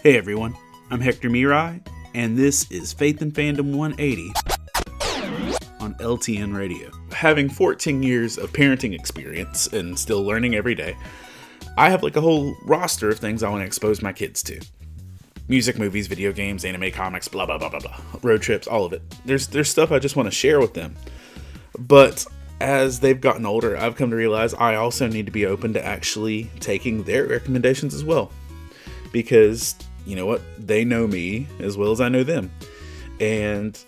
Hey everyone, I'm Hector Miray, and this is Faith and Fandom 180 on LTN Radio. Having 14 years of parenting experience and still learning every day, I have like a whole roster of things I want to expose my kids to. Music, movies, video games, anime, comics, blah blah blah blah blah. Road trips, all of it. There's there's stuff I just want to share with them. But as they've gotten older, I've come to realize I also need to be open to actually taking their recommendations as well. Because you know what? They know me as well as I know them. And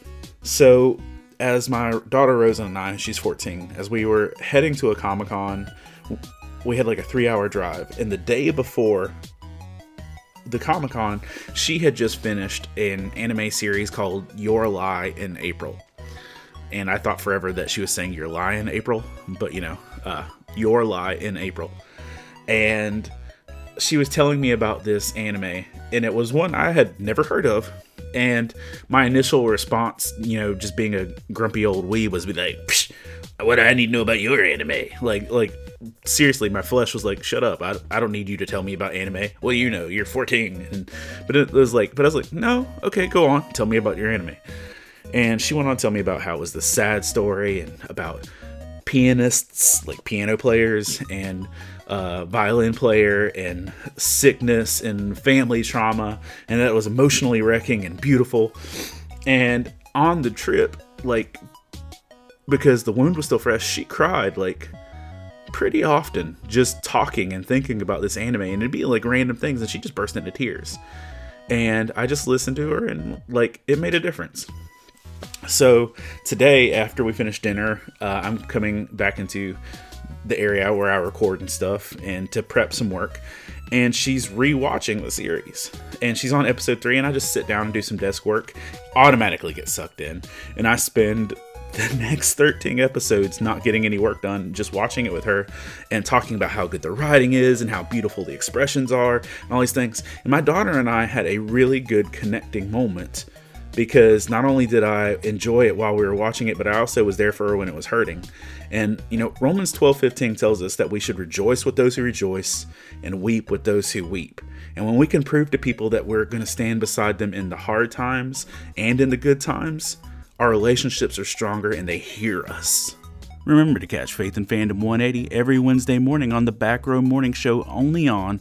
so, as my daughter Rosa and I, she's 14, as we were heading to a Comic Con, we had like a three hour drive. And the day before the Comic Con, she had just finished an anime series called Your Lie in April. And I thought forever that she was saying Your Lie in April, but you know, uh, Your Lie in April. And she was telling me about this anime, and it was one I had never heard of. And my initial response, you know, just being a grumpy old wee, was be like, "What do I need to know about your anime?" Like, like seriously, my flesh was like, "Shut up! I, I don't need you to tell me about anime." Well, you know, you're 14, and but it was like, but I was like, "No, okay, go on, tell me about your anime." And she went on to tell me about how it was the sad story and about pianists, like piano players, and uh, violin player and sickness and family trauma, and that was emotionally wrecking and beautiful. And on the trip, like, because the wound was still fresh, she cried like pretty often just talking and thinking about this anime, and it'd be like random things, and she just burst into tears. And I just listened to her, and like, it made a difference. So today, after we finish dinner, uh, I'm coming back into the area where I record and stuff and to prep some work. And she's rewatching the series. And she's on episode three, and I just sit down and do some desk work, automatically get sucked in. And I spend the next 13 episodes not getting any work done, just watching it with her and talking about how good the writing is and how beautiful the expressions are and all these things. And my daughter and I had a really good connecting moment because not only did I enjoy it while we were watching it, but I also was there for her when it was hurting. And you know, Romans 12:15 tells us that we should rejoice with those who rejoice and weep with those who weep. And when we can prove to people that we're going to stand beside them in the hard times and in the good times, our relationships are stronger and they hear us. Remember to catch Faith and Fandom 180 every Wednesday morning on the Back Row Morning Show only on